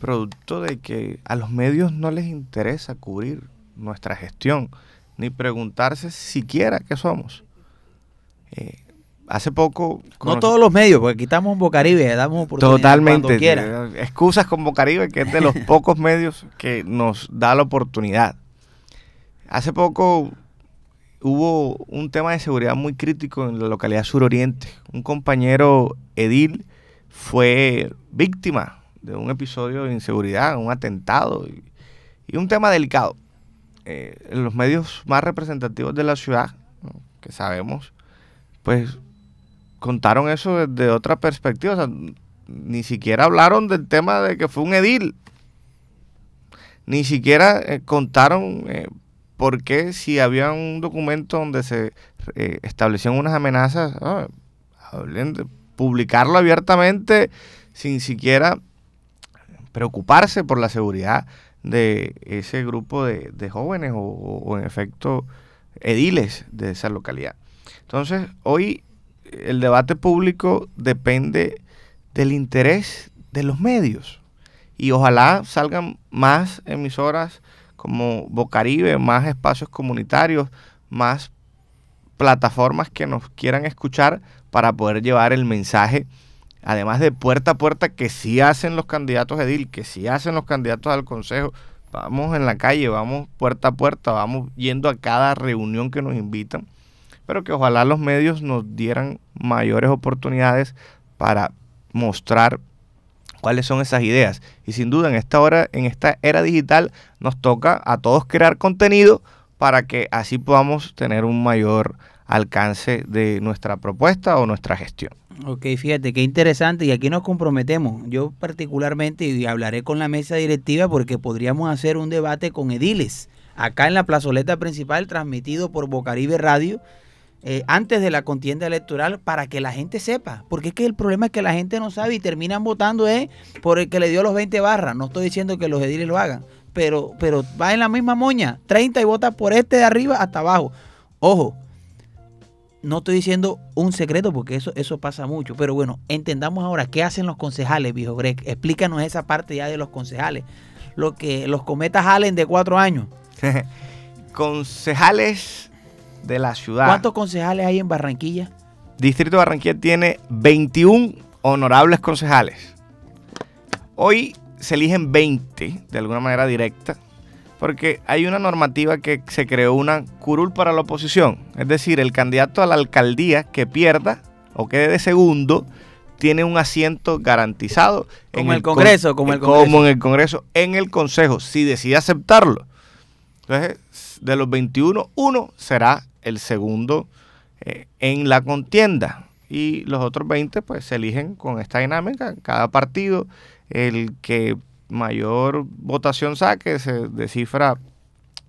producto de que a los medios no les interesa cubrir nuestra gestión, ni preguntarse siquiera qué somos. Eh, hace poco... No todos los medios, porque en Bocaribe, damos oportunidad Totalmente. quiera. eh, Excusas con Bocaribe, que es de los pocos medios que nos da la oportunidad. Hace poco hubo un tema de seguridad muy crítico en la localidad suroriente. Un compañero edil fue víctima de un episodio de inseguridad, un atentado y, un tema delicado. Eh, en los medios más representativos de la ciudad, que sabemos, pues contaron eso desde otra perspectiva. Ni siquiera hablaron del tema de que fue un edil. Ni siquiera eh, contaron eh, por qué si había un documento donde se eh, establecían unas amenazas, publicarlo abiertamente sin siquiera preocuparse por la seguridad de ese grupo de, jóvenes o en efecto ediles de esa localidad. Entonces, hoy el debate público depende del interés de los medios. Y ojalá salgan más emisoras como Bocaribe, más espacios comunitarios, más plataformas que nos quieran escuchar para poder llevar el mensaje, además de puerta a puerta que sí hacen los candidatos edil, que sí hacen los candidatos al consejo. Vamos en la calle, vamos puerta a puerta, vamos yendo a cada reunión que nos invitan pero que ojalá los medios nos dieran mayores oportunidades para mostrar cuáles son esas ideas. Y sin duda en esta hora, en esta era digital, nos toca a todos crear contenido para que así podamos tener un mayor alcance de nuestra propuesta o nuestra gestión. Ok, fíjate qué interesante y aquí nos comprometemos. Yo particularmente y hablaré con la mesa directiva porque podríamos hacer un debate con ediles acá en la plazoleta principal transmitido por Bocaribe Radio eh, antes de la contienda electoral para que la gente sepa. Porque es que el problema es que la gente no sabe y terminan votando eh, por el que le dio los 20 barras. No estoy diciendo que los ediles lo hagan, pero, pero va en la misma moña. 30 y vota por este de arriba hasta abajo. Ojo, no estoy diciendo un secreto porque eso, eso pasa mucho. Pero bueno, entendamos ahora qué hacen los concejales, viejo Greg. Explícanos esa parte ya de los concejales. lo que los cometas Allen de cuatro años. Concejales de la ciudad. ¿Cuántos concejales hay en Barranquilla? Distrito de Barranquilla tiene 21 honorables concejales. Hoy se eligen 20 de alguna manera directa porque hay una normativa que se creó una curul para la oposición. Es decir, el candidato a la alcaldía que pierda o quede de segundo tiene un asiento garantizado. Como el con- Congreso, como el como Congreso. en el Congreso, en el Consejo, si decide aceptarlo. Entonces, de los 21, uno será el segundo eh, en la contienda. Y los otros 20 pues se eligen con esta dinámica. Cada partido, el que mayor votación saque, se descifra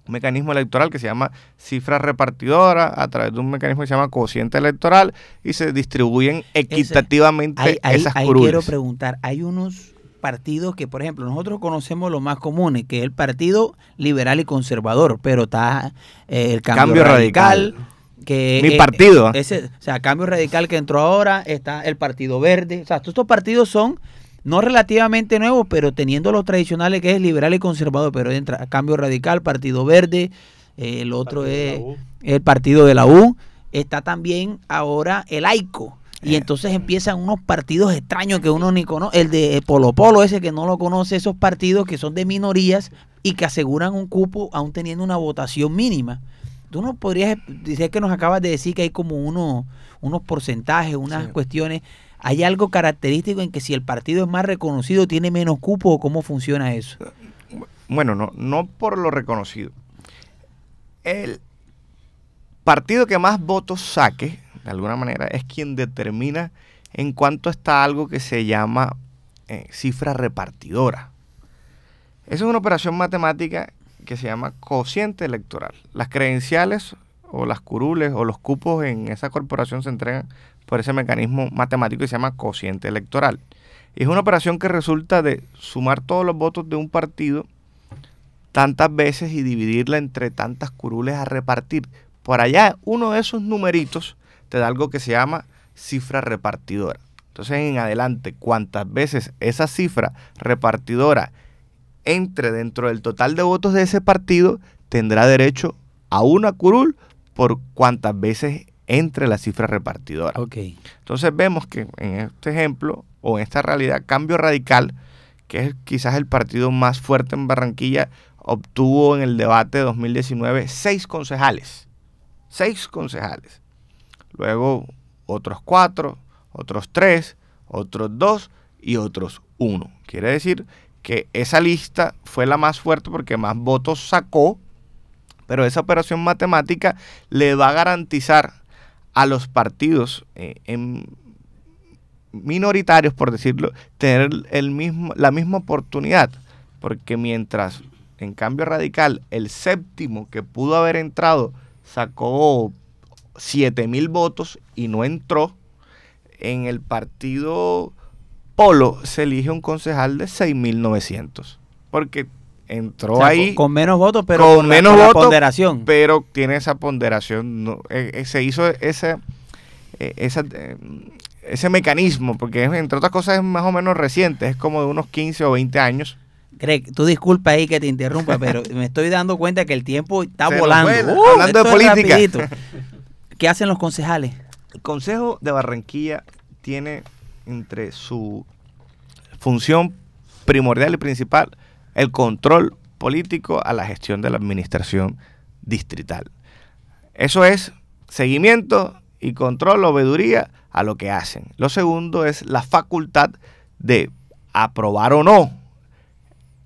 un mecanismo electoral que se llama cifra repartidora a través de un mecanismo que se llama cociente electoral y se distribuyen equitativamente Ahí, ahí- esas ahí curules. quiero preguntar, hay unos partidos que, por ejemplo, nosotros conocemos los más comunes, que es el Partido Liberal y Conservador, pero está eh, el Cambio, Cambio Radical, Radical. que Mi eh, partido. eh, ese, o sea, Cambio Radical que entró ahora, está el Partido Verde, o sea, todos estos partidos son no relativamente nuevos, pero teniendo los tradicionales que es liberal y conservador, pero entra Cambio Radical, Partido Verde, eh, el otro es el partido de la U, está también ahora el AICO. Y Eh. entonces empiezan unos partidos extraños que uno ni conoce. El de Polo Polo, ese que no lo conoce, esos partidos que son de minorías y que aseguran un cupo aún teniendo una votación mínima. Tú no podrías decir que nos acabas de decir que hay como uno, unos porcentajes, unas Sí. cuestiones. ¿Hay algo característico en que si el partido es más reconocido tiene menos cupo o cómo funciona eso? Bueno, no, no por lo reconocido. El partido que más votos saque, de alguna manera, es quien determina en cuánto está algo que se llama eh, cifra repartidora. Esa es una operación matemática que se llama cociente electoral. Las credenciales o las curules o los cupos en esa corporación se entregan por ese mecanismo matemático que se llama cociente electoral. Es una operación que resulta de sumar todos los votos de un partido tantas veces y dividirla entre tantas curules a repartir. Por allá, uno de esos numeritos te da algo que se llama cifra repartidora. Entonces, en adelante, cuantas veces esa cifra repartidora entre dentro del total de votos de ese partido, tendrá derecho a una curul por cuantas veces entre la cifra repartidora. Ok. Entonces vemos que en este ejemplo o en esta realidad, Cambio Radical, que es quizás el partido más fuerte en Barranquilla, obtuvo en el debate de 2019 seis concejales. Seis concejales. Luego otros cuatro, otros tres, otros dos y otros uno. Quiere decir que esa lista fue la más fuerte porque más votos sacó, pero esa operación matemática le va a garantizar a los partidos eh, minoritarios, por decirlo, tener el mismo, la misma oportunidad. Porque mientras, en cambio radical, el séptimo que pudo haber entrado sacó 7 mil votos y no entró, en el partido Polo se elige un concejal de 6.900. Porque entró O sea, ahí con, con menos votos, pero con la- menos la ponderación. pero tiene esa ponderación. no, eh, eh, se hizo ese, eh, esa, eh, ese mecanismo, porque entre otras cosas es más o menos reciente, es como de unos 15 o 20 años. Greg, tú disculpa ahí que te interrumpa, pero me estoy dando cuenta que el tiempo está Se volando. Uh, hablando de es política. ¿Qué hacen los concejales? El Consejo de Barranquilla tiene entre su función primordial y principal el control político a la gestión de la administración distrital. Eso es seguimiento y control, obeduría a lo que hacen. Lo segundo es la facultad de aprobar o no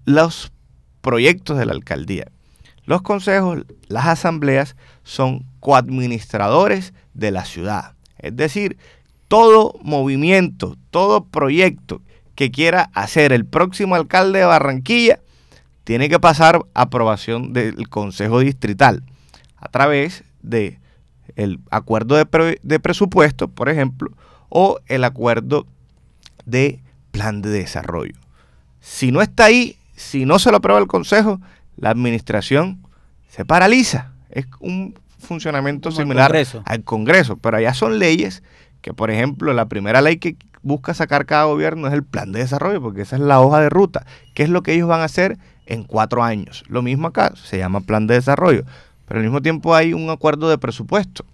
los proyectos de la alcaldía. Los consejos, las asambleas son coadministradores de la ciudad. Es decir, todo movimiento, todo proyecto que quiera hacer el próximo alcalde de Barranquilla tiene que pasar aprobación del Consejo Distrital a través de acuerdo de, de presupuesto, por ejemplo, o el acuerdo de plan de desarrollo. Si no está ahí, si no se lo aprueba el Consejo, la administración se paraliza. Es un funcionamiento Como similar Congreso. al Congreso, pero allá son leyes que, por ejemplo, la primera ley que busca sacar cada gobierno es el plan de desarrollo, porque esa es la hoja de ruta. ¿Qué es lo que ellos van a hacer en cuatro años? Lo mismo acá, se llama plan de desarrollo, pero al mismo tiempo hay un acuerdo de presupuesto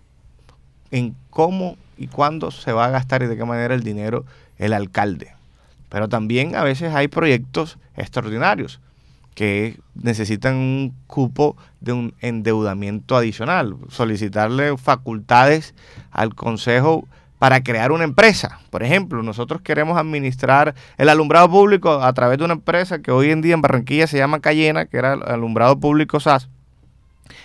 en cómo y cuándo se va a gastar y de qué manera el dinero el alcalde. Pero también a veces hay proyectos extraordinarios que necesitan un cupo de un endeudamiento adicional, solicitarle facultades al Consejo para crear una empresa. Por ejemplo, nosotros queremos administrar el alumbrado público a través de una empresa que hoy en día en Barranquilla se llama Cayena, que era el alumbrado público SAS.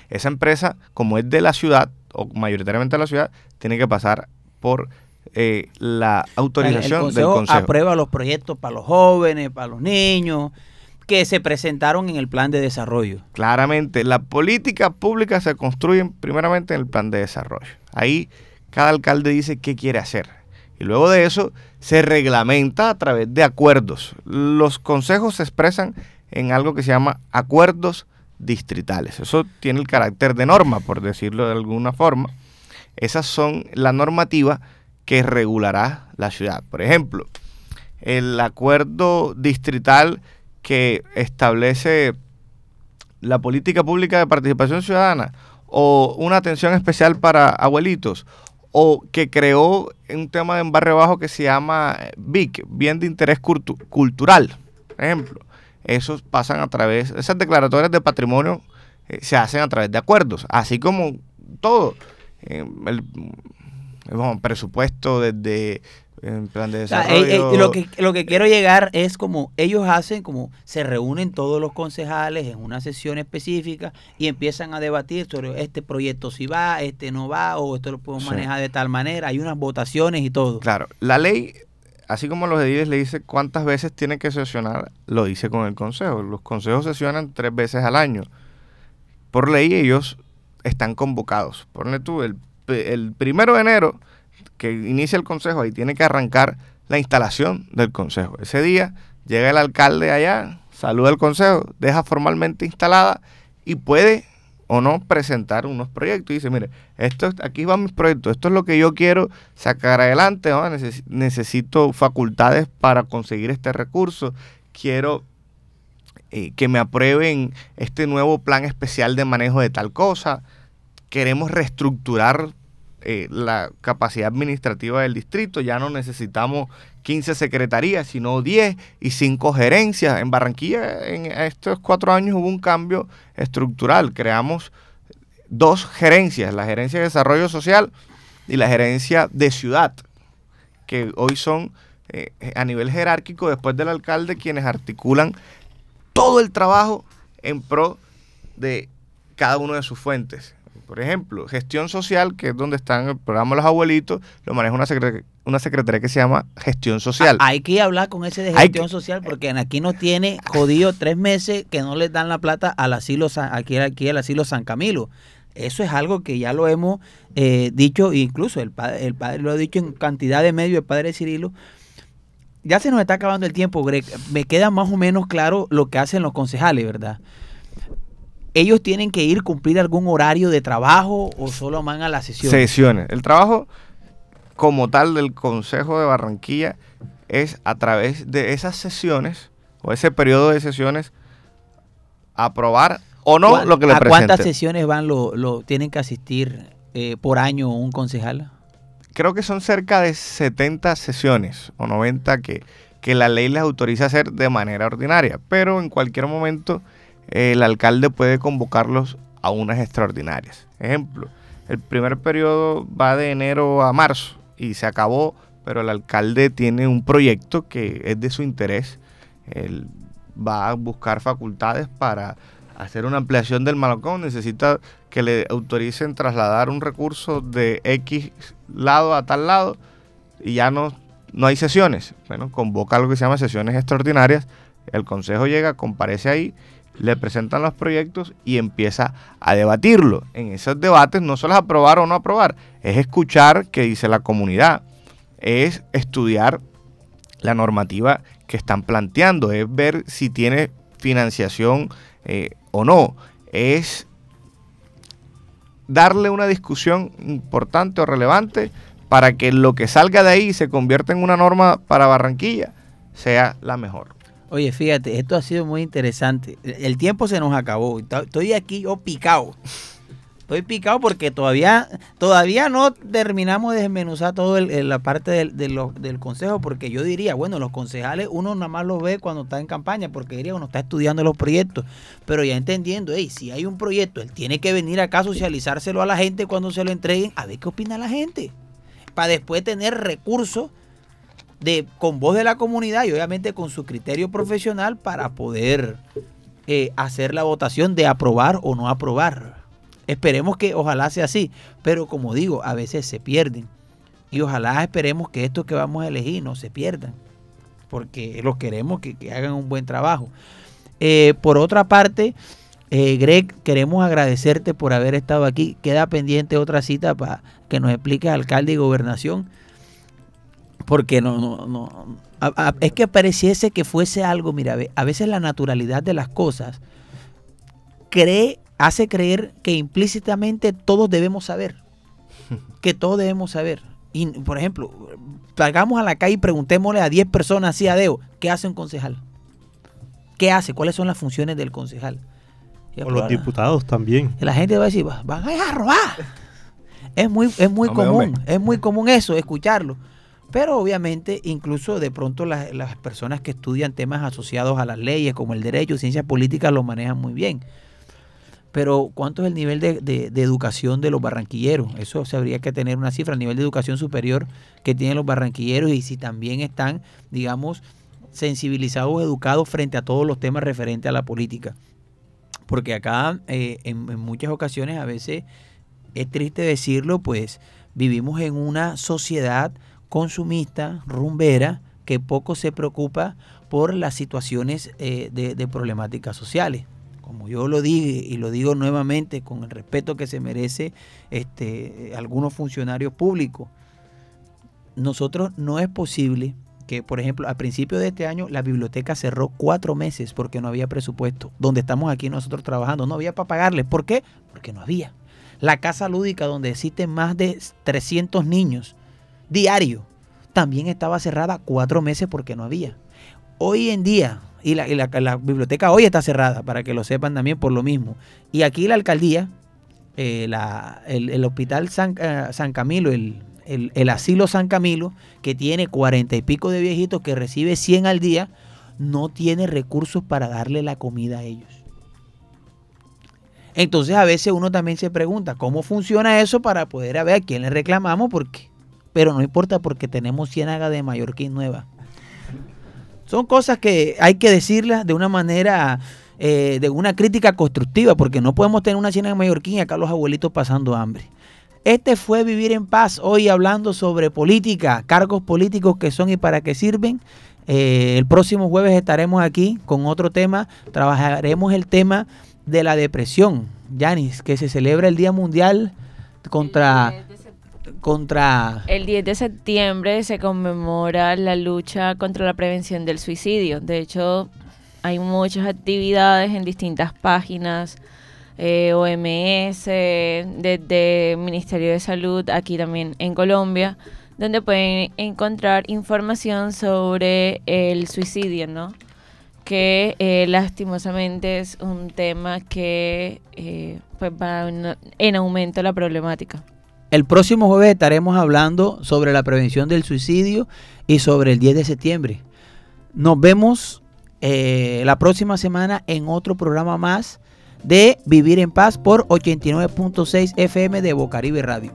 Esa empresa, como es de la ciudad, o mayoritariamente de la ciudad, tiene que pasar por eh, la autorización el del consejo Consejo. aprueba los proyectos para los jóvenes, para los niños, que se presentaron en el plan de desarrollo. Claramente, la política pública se construye primeramente en el plan de desarrollo. Ahí cada alcalde dice qué quiere hacer. Y luego de eso se reglamenta a través de acuerdos. Los consejos se expresan en algo que se llama acuerdos distritales. Eso tiene el carácter de norma, por decirlo de alguna forma. Esas son la normativa que regulará la ciudad. Por ejemplo, el acuerdo distrital que establece la política pública de participación ciudadana o una atención especial para abuelitos o que creó un tema en barrio bajo que se llama BIC, bien de interés cultu- cultural, por ejemplo. Esos pasan a través, esas declaratorias de patrimonio eh, se hacen a través de acuerdos, así como todo. eh, el, presupuesto desde el plan de O sea, desarrollo. eh, eh, lo, que, lo que quiero llegar es como ellos hacen, como se reúnen todos los concejales en una sesión específica y empiezan a debatir sobre este proyecto si va, este no va, o esto lo podemos Sí. manejar de tal manera. Hay unas votaciones y todo. Claro, la ley, así como los ediles le dice cuántas veces tiene que sesionar, lo dice con el consejo. Los consejos sesionan tres veces al año. Por ley ellos están convocados. Ponle tú, el, el primero de enero que inicia el consejo, ahí tiene que arrancar la instalación del consejo. Ese día llega el alcalde allá, saluda al consejo, deja formalmente instalada y puede o no presentar unos proyectos. Y dice, mire, esto, es- aquí van mis proyectos, esto es lo que yo quiero sacar adelante, ¿no? Neces- necesito facultades para conseguir este recurso, quiero eh, que me aprueben este nuevo plan especial de manejo de tal cosa, queremos reestructurar eh, la capacidad administrativa del distrito, ya no necesitamos 15 secretarías, sino 10 y 5 gerencias. En Barranquilla en estos cuatro años hubo un cambio estructural, creamos dos gerencias, la gerencia de desarrollo social y la gerencia de ciudad, que hoy son eh, a nivel jerárquico, después del alcalde, quienes articulan todo el trabajo en pro de cada uno de sus fuentes. Por ejemplo, gestión social, que es donde están el programa Los Abuelitos, lo maneja una, secre- una secretaría que se llama Gestión Social. Hay que hablar con ese de gestión que- social porque aquí nos tiene jodido tres meses que no les dan la plata al asilo San- aquí, aquí al asilo San Camilo. Eso es algo que ya lo hemos eh, dicho, incluso el padre, el padre lo ha dicho en cantidad de medios, el padre Cirilo. Ya se nos está acabando el tiempo, Greg. Me queda más o menos claro lo que hacen los concejales, ¿verdad? Ellos tienen que ir cumplir algún horario de trabajo o solo van a la sesión. Sesiones. El trabajo como tal del Consejo de Barranquilla es a través de esas sesiones o ese periodo de sesiones aprobar o no ¿Cuán- lo que le ¿A cuántas presenten. sesiones van lo, lo tienen que asistir eh, por año un concejal? creo que son cerca de 70 sesiones o 90 que, que la ley les autoriza hacer de manera ordinaria, pero en cualquier momento el alcalde puede convocarlos a unas extraordinarias. Ejemplo, el primer periodo va de enero a marzo y se acabó, pero el alcalde tiene un proyecto que es de su interés. Él va a buscar facultades para hacer una ampliación del malocón, necesita que le autoricen trasladar un recurso de X lado a tal lado y ya no, no hay sesiones. Bueno, convoca algo que se llama sesiones extraordinarias, el consejo llega, comparece ahí, le presentan los proyectos y empieza a debatirlo. En esos debates no solo es aprobar o no aprobar, es escuchar qué dice la comunidad, es estudiar la normativa que están planteando, es ver si tiene financiación eh, o no, es darle una discusión importante o relevante para que lo que salga de ahí y se convierta en una norma para Barranquilla sea la mejor. Oye, fíjate, esto ha sido muy interesante. El tiempo se nos acabó. Estoy aquí yo picado. Estoy picado porque todavía, todavía no terminamos de desmenuzar el- la parte del, del consejo, porque yo diría, bueno, los concejales uno nada más los ve cuando está en campaña, porque diría, uno está estudiando los proyectos, pero ya entendiendo, hey, si hay un proyecto, él tiene que venir acá a socializárselo a la gente cuando se lo entreguen, a ver qué opina la gente, para después tener recursos de, con voz de la comunidad y obviamente con su criterio profesional para poder eh, hacer la votación de aprobar o no aprobar. Esperemos que ojalá sea así, pero como digo, a veces se pierden. Y ojalá esperemos que estos que vamos a elegir no se pierdan, porque los queremos que, que hagan un buen trabajo. Eh, por otra parte, eh, Greg, queremos agradecerte por haber estado aquí. Queda pendiente otra cita para que nos expliques alcalde y gobernación porque no, no, no. a- a- es que pareciese que fuese algo, mira, a veces la naturalidad de las cosas cree, hace creer que implícitamente todos debemos saber. Que todos debemos saber. Y, por ejemplo, salgamos a la calle y preguntémosle a 10 personas así a Deo, ¿qué hace un concejal? ¿Qué hace? ¿Cuáles son las funciones del concejal? O los diputados también. la gente va a decir, "Va- van a robar. Es muy, es muy Hombre, común, hombre. es muy común eso, escucharlo. Pero obviamente, incluso de pronto las, las personas que estudian temas asociados a las leyes, como el derecho, ciencias políticas, lo manejan muy bien. Pero ¿cuánto es el nivel de, de- educación de los barranquilleros? Eso se habría que tener una cifra, el nivel de educación superior que tienen los barranquilleros y si también están, digamos, sensibilizados, educados frente a todos los temas referentes a la política. Porque acá eh, en muchas ocasiones, a veces, es triste decirlo, pues vivimos en una sociedad consumista, rumbera, que poco se preocupa por las situaciones eh, de, problemáticas sociales. Como yo lo dije y lo digo nuevamente con el respeto que se merece este, algunos funcionarios públicos, nosotros no es posible que, por ejemplo, al principio de este año la biblioteca cerró cuatro meses porque no había presupuesto. Donde estamos aquí nosotros trabajando, no había para pagarles. ¿Por qué? Porque no había. La casa lúdica donde existen más de 300 niños diario también estaba cerrada cuatro meses porque no había. Hoy en día, y la, y la- biblioteca hoy está cerrada, para que lo sepan también por lo mismo. Y aquí la alcaldía, eh, la- el, el hospital San, eh, San Camilo, el, el- el asilo San Camilo, que tiene cuarenta y pico de viejitos, que recibe 100 al día, no tiene recursos para darle la comida a ellos. Entonces a veces uno también se pregunta cómo funciona eso para poder a ver a quién le reclamamos, porque, pero no importa porque tenemos ciénaga de Mallorquín nueva. Son cosas que hay que decirlas de una manera, eh, de una crítica constructiva, porque no podemos tener una ciénaga de Mallorquín y acá los abuelitos pasando hambre. Este fue Vivir en Paz, hoy hablando sobre política, cargos políticos que son y para qué sirven. Eh, el próximo jueves estaremos aquí con otro tema, trabajaremos el tema de la depresión, Yanis, que se celebra el Día Mundial contra, El 10 de septiembre se conmemora la lucha contra la prevención del suicidio. De hecho, hay muchas actividades en distintas páginas, eh, OMS, desde Ministerio de Salud, aquí también en Colombia, donde pueden encontrar información sobre el suicidio, ¿no? que eh, lastimosamente es un tema que eh, pues va en aumento la problemática. El próximo jueves estaremos hablando sobre la prevención del suicidio y sobre el 10 de septiembre. Nos vemos eh, la próxima semana en otro programa más de Vivir en Paz por 89.6 FM de Bocaribe Radio.